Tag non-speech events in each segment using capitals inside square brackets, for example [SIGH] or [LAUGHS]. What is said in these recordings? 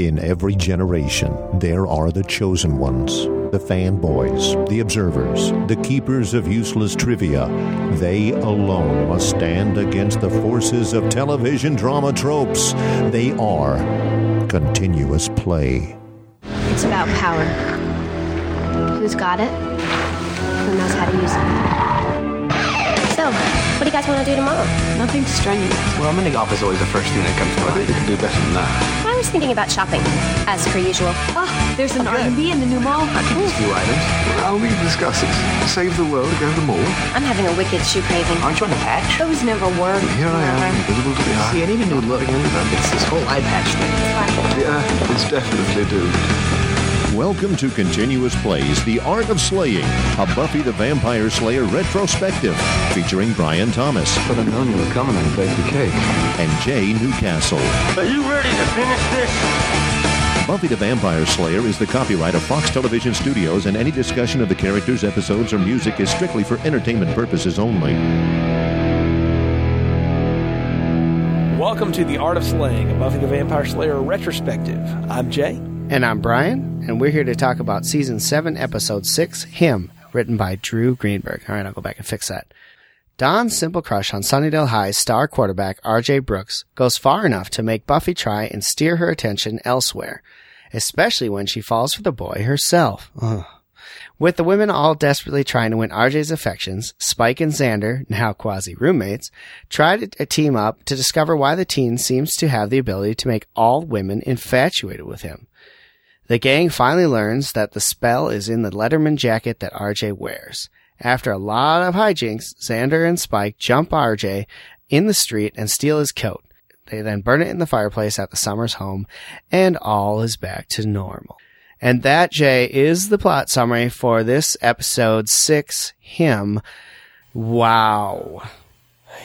In every generation, there are the chosen ones, the fanboys, the observers, the keepers of useless trivia. They alone must stand against the forces of television drama tropes. They are continuous play. It's about power. Who's got it? Who knows how to use it? So, what do you guys want to do tomorrow? Nothing strenuous. Well, mini golf is always the first thing that comes to mind. [LAUGHS] You can do better than that. I was thinking about shopping, as per usual. Oh, there's an R&B in the new mall. I can use a few items. How we discuss it? Save the world, go to the mall. I'm having a wicked shoe craving. Aren't you on the patch? Those never work. Here I am, invisible to the eye. See, I need a new look. It's this whole eye patch thing. Yeah, it's definitely doomed. Welcome to Continuous Plays The Art of Slaying, a Buffy the Vampire Slayer retrospective featuring Brian Thomas But I've known you were coming and baked the cake. and Jay Newcastle. Are you ready to finish this? Buffy the Vampire Slayer is the copyright of Fox Television Studios, and any discussion of the characters, episodes, or music is strictly for entertainment purposes only. Welcome to the Art of Slaying, a Buffy the Vampire Slayer retrospective. I'm Jay. And I'm Brian, and we're here to talk about season 7, episode 6, Him, written by Drew Greenberg. All right, I'll go back and fix that. Dawn's simple crush on Sunnydale High's star quarterback, RJ Brooks, goes far enough to make Buffy try and steer her attention elsewhere, especially when she falls for the boy herself. Ugh. With the women all desperately trying to win RJ's affections, Spike and Xander, now quasi roommates, try to uh, team up to discover why the teen seems to have the ability to make all women infatuated with him. The gang finally learns that the spell is in the Letterman jacket that RJ wears. After a lot of hijinks, Xander and Spike jump RJ in the street and steal his coat. They then burn it in the fireplace at the Summers home, and all is back to normal. And that, Jay, is the plot summary for this episode six, Him. Wow.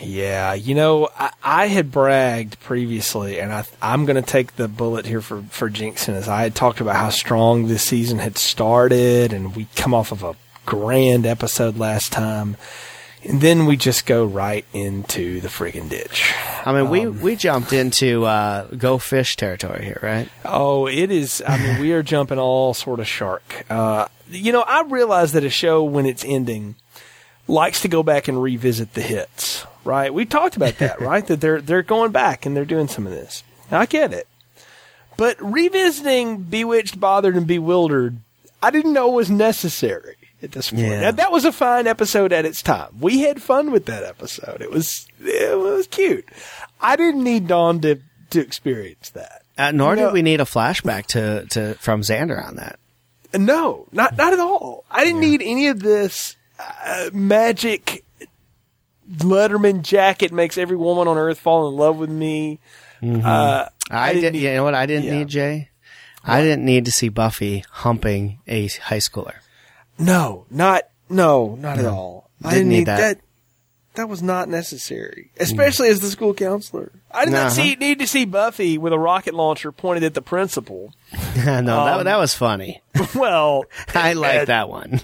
Yeah, you know, I, I had bragged previously, and I, I'm going to take the bullet here for, for Jinxon, as I had talked about how strong this season had started, and we come off of a grand episode last time. And then we just go right into the friggin' ditch. I mean, we, we jumped into, uh, go fish territory here, right? Oh, it is. I mean, we are jumping all sort of shark. Uh, you know, I realize that a show, when it's ending, likes to go back and revisit the hits, right? We talked about that, [LAUGHS] right? That they're, they're going back and they're doing some of this. I get it. But revisiting Bewitched, Bothered, and Bewildered, I didn't know was necessary at this point. Yeah. Now, that was a fine episode at its time. We had fun with that episode. It was, it was cute. I didn't need Dawn to, to experience that. Uh, nor No. did we need a flashback to, to, from Xander on that. No, not not at all. I didn't need any of this uh, magic. Letterman jacket makes every woman on earth fall in love with me. Uh, I, didn't need- You know what I didn't yeah. need, Jay? I didn't need to see Buffy humping a high schooler. no, not no, not at all. I Didn't didn't need need that. that. That. was not necessary, especially as the school counselor. I did Uh-huh. not see need to see Buffy with a rocket launcher pointed at the principal. [LAUGHS] no, that, Um, that was funny. [LAUGHS] well, [LAUGHS] I like uh, that one.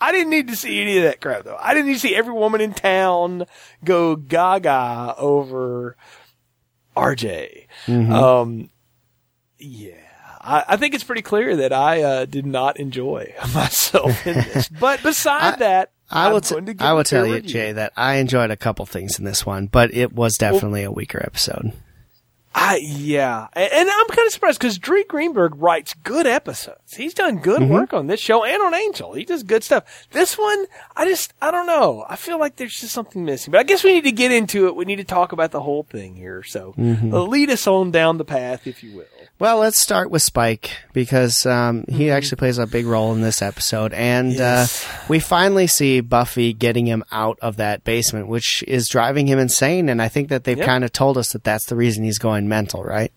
I didn't need to see any of that crap though. I didn't need to see every woman in town go gaga over RJ. Mm-hmm. Um, yeah, I, I think it's pretty clear that I uh, did not enjoy myself in this. But beside that, I will. T- going to give I will tell you, review. Jay, that I enjoyed a couple things in this one, but it was definitely a weaker episode. I yeah, and, and I'm kind of surprised because Drew Greenberg writes good episodes. He's done good Mm-hmm. work on this show and on Angel. He does good stuff. This one, I just I don't know. I feel like there's just something missing. But I guess we need to get into it. We need to talk about the whole thing here. So Mm-hmm. uh, lead us on down the path, if you will. Well, let's start with Spike because um, he Mm-hmm. actually plays a big role in this episode, and Yes. uh, we finally see Buffy getting him out of that basement, which is driving him insane. And I think that they've Yep. kind of told us that that's the reason he's going mental, right?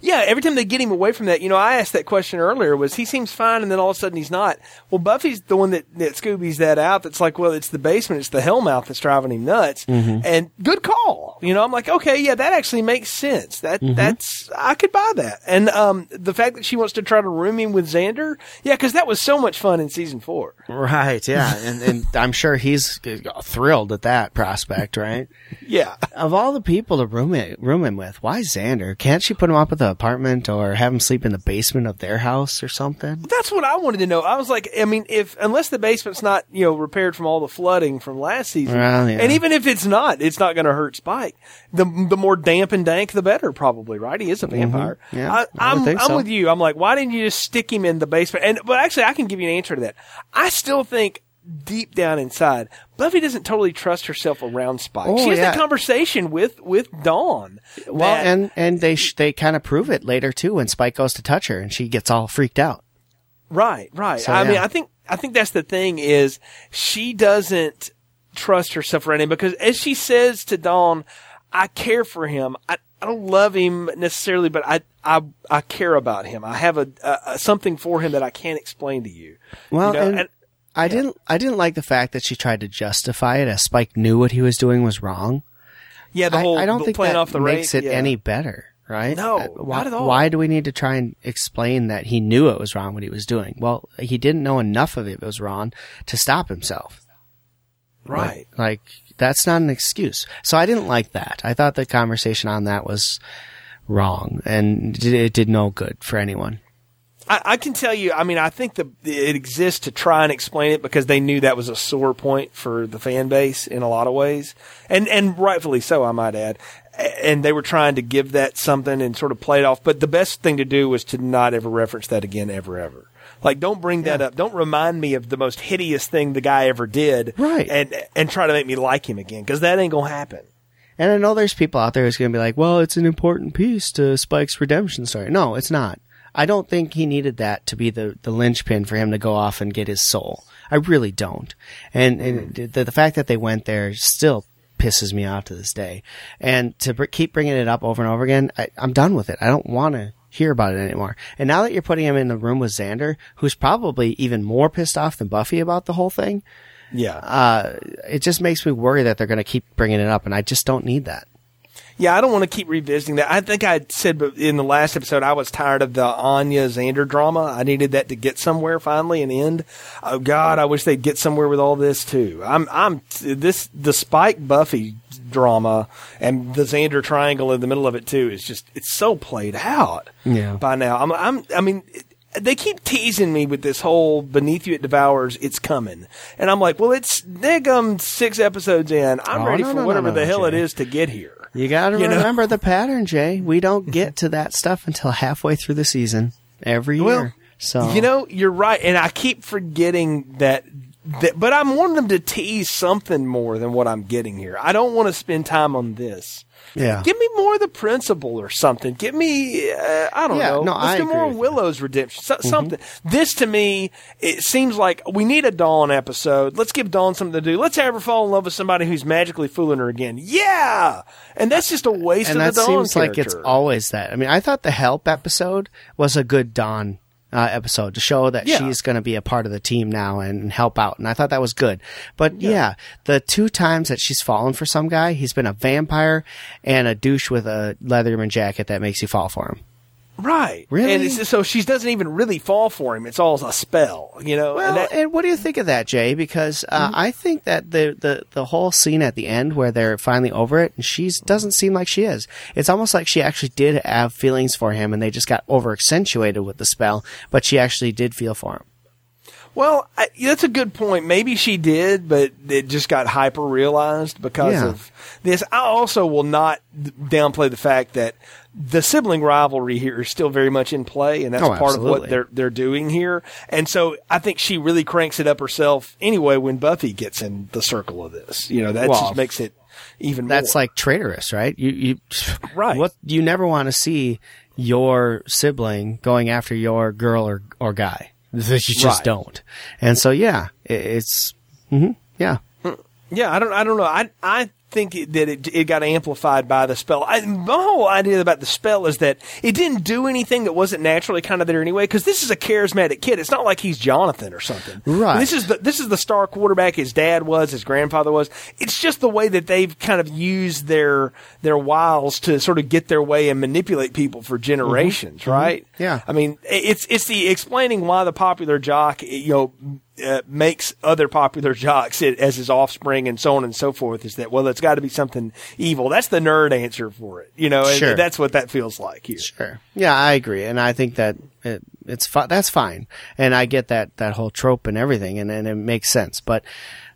Yeah, every time they get him away from that, you know, I asked that question earlier. Was he seems fine, and then all of a sudden he's not? Well, Buffy's the one that that Scooby's that out. That's like, well, it's the basement, it's the Hellmouth that's driving him nuts. Mm-hmm. And good call. You know, I'm like, okay, yeah, that actually makes sense. That that's I could buy that. And um, the fact that she wants to try to room him with Xander, yeah, because that was so much fun in season four. Right. Yeah, [LAUGHS] and, and I'm sure he's thrilled at that prospect, right? Yeah, Of all the people to room it, room him with, why Xander? Can't she put him up at the apartment or have him sleep in the basement of their house or something. That's what I wanted to know. I was like, I mean, if unless the basement's not you know repaired from all the flooding from last season, Well, yeah. and even if it's not, it's not going to hurt Spike. The the more damp and dank, the better, probably. Right? He is a vampire. Mm-hmm. Yeah, I, would I'm I'm with you. I'm like, why didn't you just stick him in the basement? And but actually, I can give you an answer to that. I still think. Deep down inside, Buffy doesn't totally trust herself around Spike. Oh, she has yeah. that conversation with with Dawn. Well, that- and and they sh- they kind of prove it later too when Spike goes to touch her and she gets all freaked out. Right, right. So, I mean. I think I think that's the thing is she doesn't trust herself around him because as she says to Dawn, I care for him. I, I don't love him necessarily, but I I I care about him. I have a, a, something for him that I can't explain to you. Well, You know, and, and- I didn't I didn't like the fact that she tried to justify it as Spike knew what he was doing was wrong. Yeah, the I- whole I, don't think that off the makes it yeah. any better, right? No, Uh, why, not at all. Why do we need to try and explain that he knew it was wrong what he was doing? Well, he didn't know enough of it was wrong to stop himself. Right. Like, like, that's not an excuse. So I didn't like that. I thought the conversation on that was wrong and it it did no good for anyone. I, I can tell you. I mean, I think the it exists to try and explain it because they knew that was a sore point for the fan base in a lot of ways, and and rightfully so, I might add. And they were trying to give that something and sort of play it off. But the best thing to do was to not ever reference that again, ever, ever. Like, don't bring that up. Don't remind me of the most hideous thing the guy ever did, Right. And and try to make me like him again because that ain't gonna happen. And I know there's people out there who's going to be like, well, it's an important piece to Spike's redemption story. No, it's not. I don't think he needed that to be the, the linchpin for him to go off and get his soul. I really don't. And, and hmm. the, the fact that they went there still pisses me off to this day. And to br- keep bringing it up over and over again, I, I'm done with it. I don't want to hear about it anymore. And now that you're putting him in the room with Xander, who's probably even more pissed off than Buffy about the whole thing, Yeah, uh, it just makes me worry that they're going to keep bringing it up. And I just don't need that. Yeah, I don't want to keep revisiting that. I think I said in the last episode I was tired of the Anya Xander drama. I needed that to get somewhere finally and end. Oh God, I wish they'd get somewhere with all this too. I'm I'm this the Spike Buffy drama and the Xander triangle in the middle of it too is just it's so played out. Yeah. By now, I'm I'm I mean. It, they keep teasing me with this whole beneath you it devours it's coming and i'm like well it's nigum six episodes in i'm Oh, ready no, for no, whatever no, the hell it Jay. is to get here You got to You know? remember the pattern, Jay. We don't get to that stuff until halfway through the season every year. Well, so You know, you're right, and I keep forgetting that. That, but I'm wanting them to tease something more than what I'm getting here. I don't want to spend time on this. yeah, Give me more of the principal or something. Give me, uh, I don't Yeah, know. no, Let's I do more you. Willow's redemption. So, Something. This to me, it seems like we need a Dawn episode. Let's give Dawn something to do. Let's have her fall in love with somebody who's magically fooling her again. Yeah, and that's just a waste and of that the Dawn seems like it's always that. I mean, I thought the help episode was a good Dawn uh, episode to show that Yeah. she's going to be a part of the team now and help out, and I thought that was good. But yeah. the two times that she's fallen for some guy, he's been a vampire and a douche with a Letterman jacket that makes you fall for him. Right. Really? And it's just, so she doesn't even really fall for him. It's all a spell, you know. Well, and and, what do you think of that, Jay? Because uh, Mm-hmm. I think that the, the the whole scene at the end where they're finally over it, and she doesn't seem like she is. It's almost like she actually did have feelings for him, and they just got over accentuated with the spell. But she actually did feel for him. well, I, that's a good point. Maybe she did, but it just got hyper realized because Yeah. of this. I also will not downplay the fact that the sibling rivalry here is still very much in play, and that's Oh, part of what they're they're doing here. And so I think she really cranks it up herself anyway when Buffy gets in the circle of this. You know, that Well, just makes it even more That's more. like traitorous, right? You you Right. What you never want to see your sibling going after your girl or or guy. [LAUGHS] You just Right. don't. And so yeah, it, it's mhm, yeah. Yeah, I don't. I don't know. I I think that it it got amplified by the spell. I, my whole idea about the spell is that it didn't do anything that wasn't naturally kind of there anyway. Because this is a charismatic kid. It's not like he's Jonathan or something. Right. This is the this is the star quarterback. His dad was. His grandfather was. It's just the way that they've kind of used their their wiles to sort of get their way and manipulate people for generations. Mm-hmm. Mm-hmm. Right. Yeah. I mean, it's it's the explaining why the popular jock, you know, uh, makes other popular [LAUGHS] jocks it, as his offspring and so on and so forth is that well it's got to be something evil that's the nerd answer for it you know and Sure. that's what that feels like here Sure. Yeah, I agree, and I think that it, it's fi- that's fine, and I get that that whole trope and everything, and, and it makes sense. But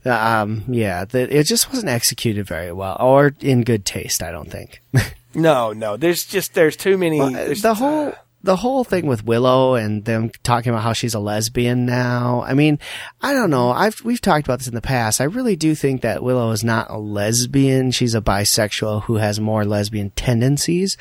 um, yeah, the, it just wasn't executed very well or in good taste. I don't think. [LAUGHS] no no there's just there's too many there's- the whole the whole thing with Willow and them talking about how she's a lesbian now. I mean, I don't know. I've we've talked about this in the past. I really do think that Willow is not a lesbian. She's a bisexual who has more lesbian tendencies,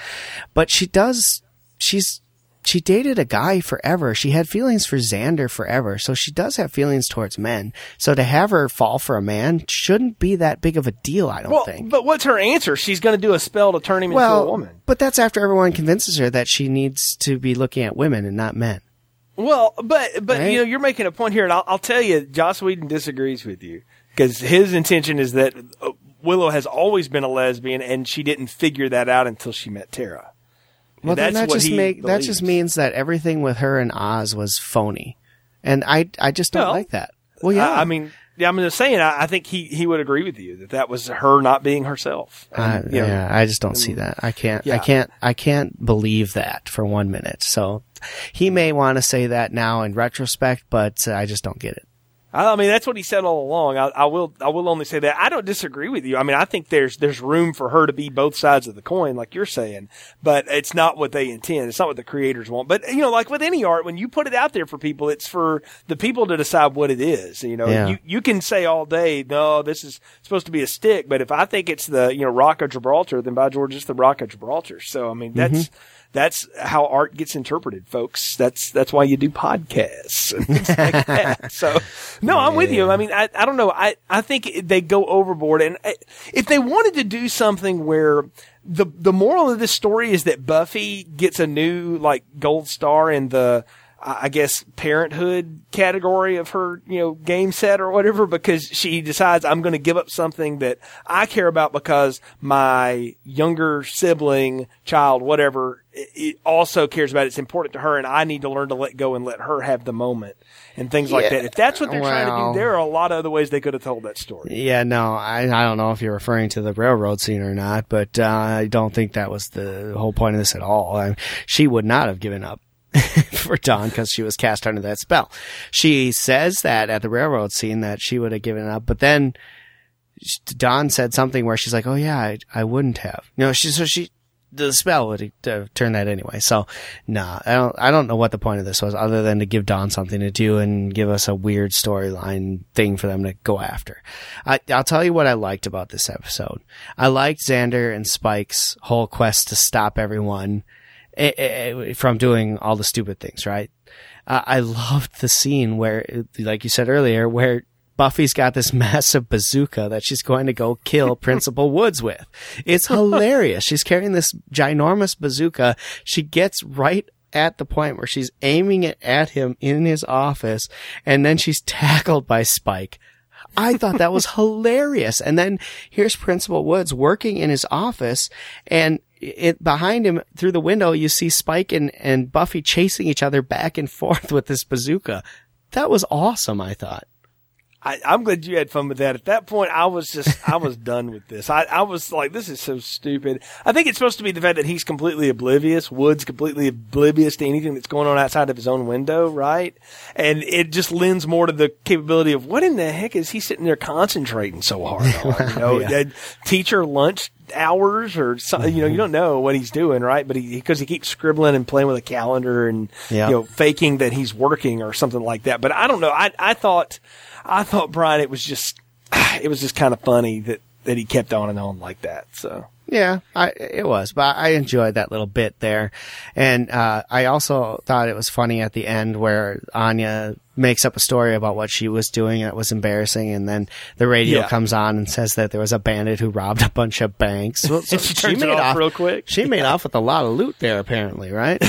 but she does. She's she dated a guy forever. She had feelings for Xander forever, so she does have feelings towards men. So to have her fall for a man shouldn't be that big of a deal. I don't well, think. but what's her answer she's going to do a spell to turn him into a woman But that's after everyone convinces her that she needs to be looking at women and not men. Well, but but Right? you know, you're making a point here, and I'll, I'll tell you, Joss Whedon disagrees with you because his intention is that uh, Willow has always been a lesbian, and she didn't figure that out until she met Tara. And Well, then that just make that just means that everything with her and Oz was phony, and I I just don't like that. Well, yeah, I, I mean, yeah, I'm just saying. I, I think he he would agree with you that that was her not being herself. And, you know, yeah, I just don't see that. I can't. I can't. I can't believe that for one minute. So he may want to say that now in retrospect, but uh, I just don't get it. I mean, that's what he said all along. I, I will, I will only say that I don't disagree with you. I mean, I think there's there's room for her to be both sides of the coin, like you're saying, but it's not what they intend. It's not what the creators want. But you know, like with any art, when you put it out there for people, it's for the people to decide what it is. You know, Yeah. you you can say all day, no, this is supposed to be a stick, but if I think it's the you know Rock of Gibraltar, then by George, it's the Rock of Gibraltar. So I mean, that's. Mm-hmm. That's how art gets interpreted, folks. That's that's why you do podcasts and like [LAUGHS] that. So, no, I'm with you. I mean, I, I don't know. I, I think they go overboard, and I, if they wanted to do something where the the moral of this story is that Buffy gets a new like gold star in the I guess parenthood category of her, you know, game set or whatever because she decides I'm going to give up something that I care about because my younger sibling, child, whatever, it, it also cares about. it. It's important to her and I need to learn to let go and let her have the moment and things like that. If that's what they're trying to do, there are a lot of other ways they could have told that story. Yeah, no, I I don't know if you're referring to the railroad scene or not, but uh, I don't think that was the whole point of this at all. I, she would not have given up [LAUGHS] for Dawn because she was cast under that spell. She says that at the railroad scene that she would have given up, but then Dawn said something where she's like, "Oh yeah, I, I wouldn't have." You know, she so she the spell would uh, turn that anyway. So, nah, I don't I don't know what the point of this was other than to give Dawn something to do and give us a weird storyline thing for them to go after. I, I'll tell you what I liked about this episode. I liked Xander and Spike's whole quest to stop everyone eh, eh, from doing all the stupid things, right? Uh, I loved the scene where, like you said earlier, where Buffy's got this [LAUGHS] massive bazooka that she's going to go kill [LAUGHS] Principal Woods with. It's [LAUGHS] hilarious. She's carrying this ginormous bazooka. She gets right at the point where she's aiming it at him in his office, and then she's tackled by Spike. I thought that was hilarious. And then here's Principal Woods working in his office and it behind him through the window, you see Spike and, and Buffy chasing each other back and forth [LAUGHS] with this bazooka. That was awesome, I thought. I, I'm glad you had fun with that. At that point, I was just, I was [LAUGHS] done with this. I, I was like, this is so stupid. I think it's supposed to be the fact that he's completely oblivious, Wood's completely oblivious to anything that's going on outside of his own window, right? And it just lends more to the capability of what in the heck is he sitting there concentrating so hard on? [LAUGHS] You know, Yeah. teacher lunch hours or something, you know, you don't know what he's doing, right? But he, because he keeps scribbling and playing with a calendar and, Yeah. you know, faking that he's working or something like that. But I don't know. I, I thought, I thought Brian, it was just, [SIGHS] it was just kind of funny that, that he kept on and on like that. So Yeah, I, it was, but I enjoyed that little bit there. And, uh, I also thought it was funny at the end where Anya makes up a story about what she was doing that was embarrassing. And then the radio Yeah. comes on and says that there was a bandit who robbed a bunch of banks. So, so [LAUGHS] And she turns it off real quick. She made off with a lot of loot there, apparently, right?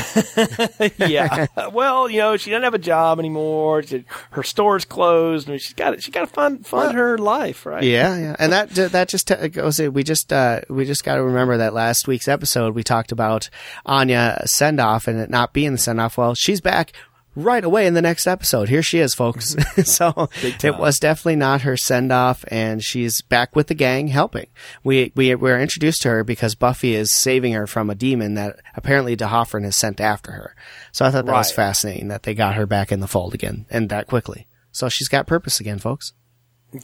[LAUGHS] yeah. well, you know, she doesn't have a job anymore. She, her store's closed. I mean, she's got to, she got to fund, fund her life, right? Yeah, yeah, and that that just t- goes. We just uh, we just got to remember that last week's episode we talked about Anya send off and it not being the send off. Well, she's back right away in the next episode. Here she is, folks. Mm-hmm. [LAUGHS] so it was definitely not her send off, and she's back with the gang helping. We we were introduced to her because Buffy is saving her from a demon that apparently D'Hoffryn has sent after her. So I thought that was fascinating that they got her back in the fold again and that quickly. So she's got purpose again, folks.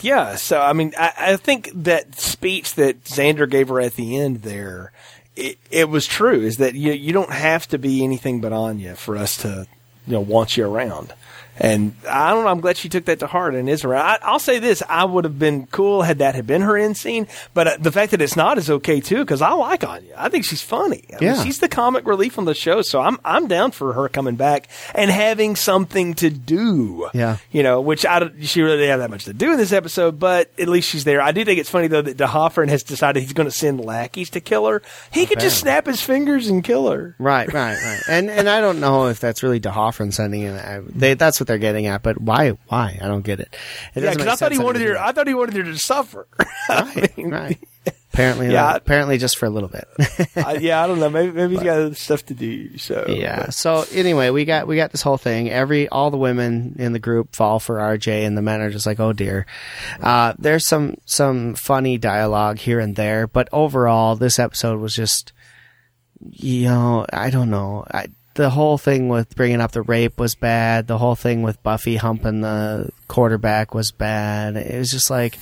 Yeah, so I mean, I, I think that speech that Xander gave her at the end there, it, it was true. Is that you you don't have to be anything but Anya for us to you know want you around. And I don't know. I'm glad she took that to heart and is around. I, I'll say this: I would have been cool had that had been her end scene. But uh, the fact that it's not is okay too because I like Anya. I think she's funny. I mean, Yeah. she's the comic relief on the show. So I'm I'm down for her coming back and having something to do Yeah. you know, which I don't, she really didn't have that much to do in this episode, but at least she's there. I do think it's funny though that D'Hoffryn has decided he's going to send lackeys to kill her. He could just snap his fingers and kill her. Right, right, right. And and I don't know if that's really D'Hoffryn sending it. I, they, that's what they're getting at. But why? Why? I don't get it. it Yeah, because I thought he wanted her. I thought he wanted her to suffer. [LAUGHS] Right, right. Apparently, Yeah, not. Apparently, just for a little bit. [LAUGHS] I, yeah, I don't know. Maybe maybe he's got other stuff to do. So yeah. So anyway, we got we got this whole thing. Every all the women in the group fall for RJ, and the men are just like, oh dear. Uh, there's some some funny dialogue here and there, but overall, this episode was just, you know, I don't know. I, the whole thing with bringing up the rape was bad. The whole thing with Buffy humping the quarterback was bad. It was just like.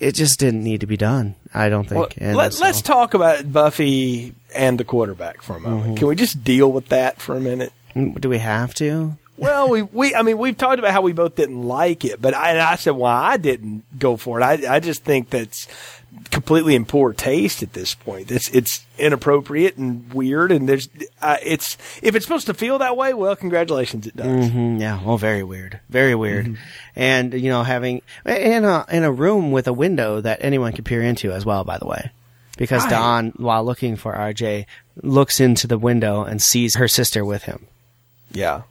It just didn't need to be done. I don't think. Well, And let, so- let's talk about Buffy and the quarterback for a moment. Mm-hmm. Can we just deal with that for a minute? Do we have to? Well, we, we I mean we've talked about how we both didn't like it, but I, I said why I didn't go for it. I I just think that's completely in poor taste at this point. It's it's inappropriate and weird, and there's uh, it's if it's supposed to feel that way, well, congratulations, it does. Mm, yeah. Oh, very weird. Very weird. And you know, having in a in a room with a window that anyone could peer into as well. By the way, because Right. Dawn, while looking for RJ, looks into the window and sees her sister with him. Yeah.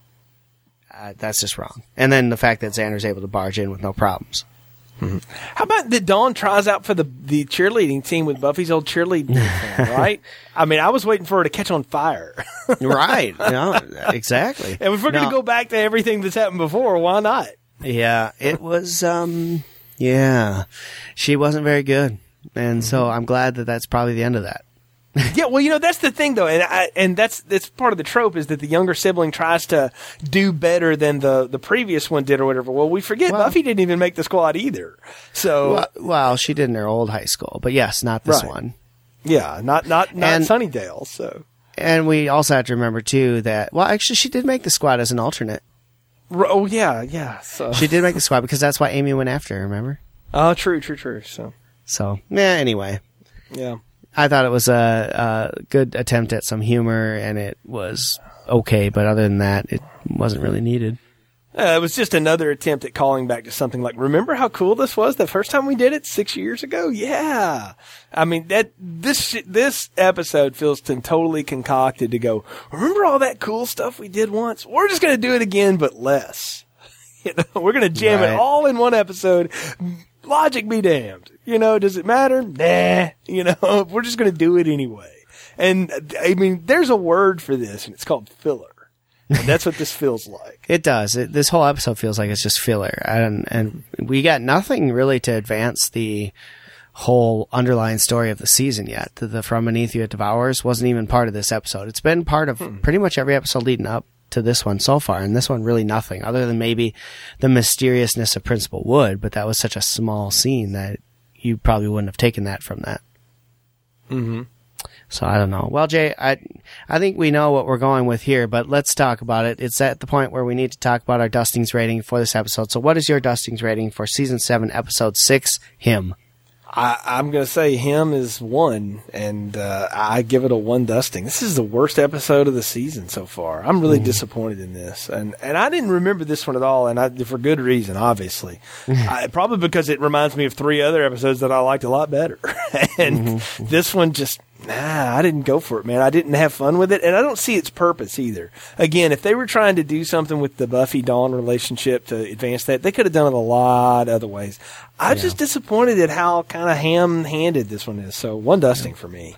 Uh, that's just wrong. And then the fact that Xander's able to barge in with no problems. How about that Dawn tries out for the the cheerleading team with Buffy's old cheerleading uniform, [LAUGHS] right? I mean, I was waiting for her to catch on fire. [LAUGHS] right. Know, exactly. [LAUGHS] and if we're going to go back to everything that's happened before, why not? Yeah, it was. Um, yeah, she wasn't very good, and so I'm glad that that's probably the end of that. [LAUGHS] Yeah, well, you know that's the thing though, and I, and that's that's part of the trope is that the younger sibling tries to do better than the the previous one did or whatever. Well, we forget Well- Buffy didn't even make the squad either. So Well, well, she did in her old high school, but yes, not this Right. one. yeah, not not not And- Sunnydale. So And we also have to remember too that well, actually, she did make the squad as an alternate. R- oh yeah, yeah. So She did make the squad because that's why Amy went after her. Remember? oh, true, true, true. So So yeah. Anyway, yeah. I thought it was a, a good attempt at some humor, and it was okay. But other than that, it wasn't really needed. Uh, it was just another attempt at calling back to something like, remember how cool this was the first time we did it six years ago? Yeah. I mean, that, this, sh- this episode feels t- totally concocted to go, remember all that cool stuff we did once? We're just going to do it again, but less. [LAUGHS] You know, we're going to jam Right. it all in one episode. Logic be damned. You know, does it matter? Nah. [LAUGHS] You know, [LAUGHS] we're just going to do it anyway. And I mean, there's a word for this and it's called filler. And that's what this feels like. [LAUGHS] It does. It, this whole episode feels like it's just filler, and and we got nothing really to advance the whole underlying story of the season yet. The, the From Beneath You It Devours wasn't even part of this episode. It's been part of hmm. pretty much every episode leading up to this one so far, and this one really nothing other than maybe the mysteriousness of Principal Wood. But that was such a small scene that you probably wouldn't have taken that from that. Mm-hmm. So I don't know. Well, Jay, I I think we know what we're going with here, but let's talk about it. It's at the point where we need to talk about our dustings rating for this episode. So, what is your dustings rating for season seven, episode six, him? I, I'm going to say him is one, and uh, I give it a one dusting. This is the worst episode of the season so far. I'm really disappointed in this, and and I didn't remember this one at all, and I, for good reason, obviously. [LAUGHS] I, probably because it reminds me of three other episodes that I liked a lot better, [LAUGHS] and this one just. Nah, I didn't go for it, man. I didn't have fun with it, and I don't see its purpose either. Again, if they were trying to do something with the Buffy Dawn relationship to advance that, they could have done it a lot other ways. I'm just disappointed at how kind of ham handed this one is. So one dusting for me.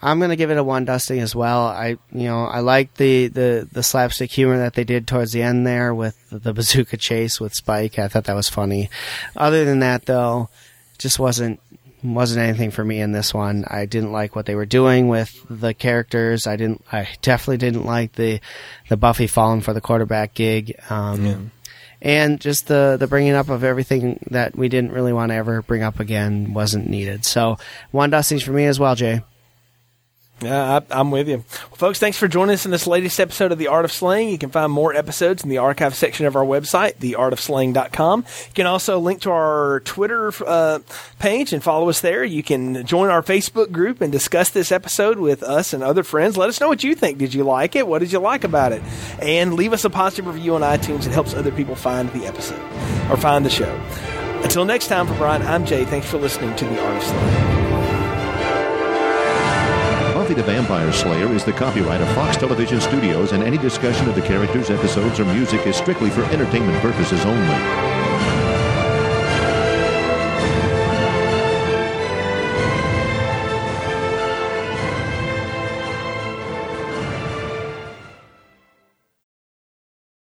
I'm gonna give it a one dusting as well. I you know I like the, the the slapstick humor that they did towards the end there with the bazooka chase with Spike. I thought that was funny. Other than that, though, just wasn't wasn't anything for me in this one. I didn't like what they were doing with the characters. I didn't. I definitely didn't like the the Buffy falling for the quarterback gig. Um, And just the the bringing up of everything that we didn't really want to ever bring up again wasn't needed. So one dustings for me as well, Jay. Yeah, I, I'm with you. Well, folks, thanks for joining us in this latest episode of The Art of Slaying. You can find more episodes in the archive section of our website, theartofslaying.com. You can also link to our Twitter uh, page and follow us there. You can join our Facebook group and discuss this episode with us and other friends. Let us know what you think. Did you like it? What did you like about it? And leave us a positive review on iTunes. It helps other people find the episode or find the show. Until next time, for Brian, I'm Jay. Thanks for listening to The Art of Slaying. Buffy the Vampire Slayer is the copyright of Fox Television Studios, and any discussion of the characters, episodes, or music is strictly for entertainment purposes only.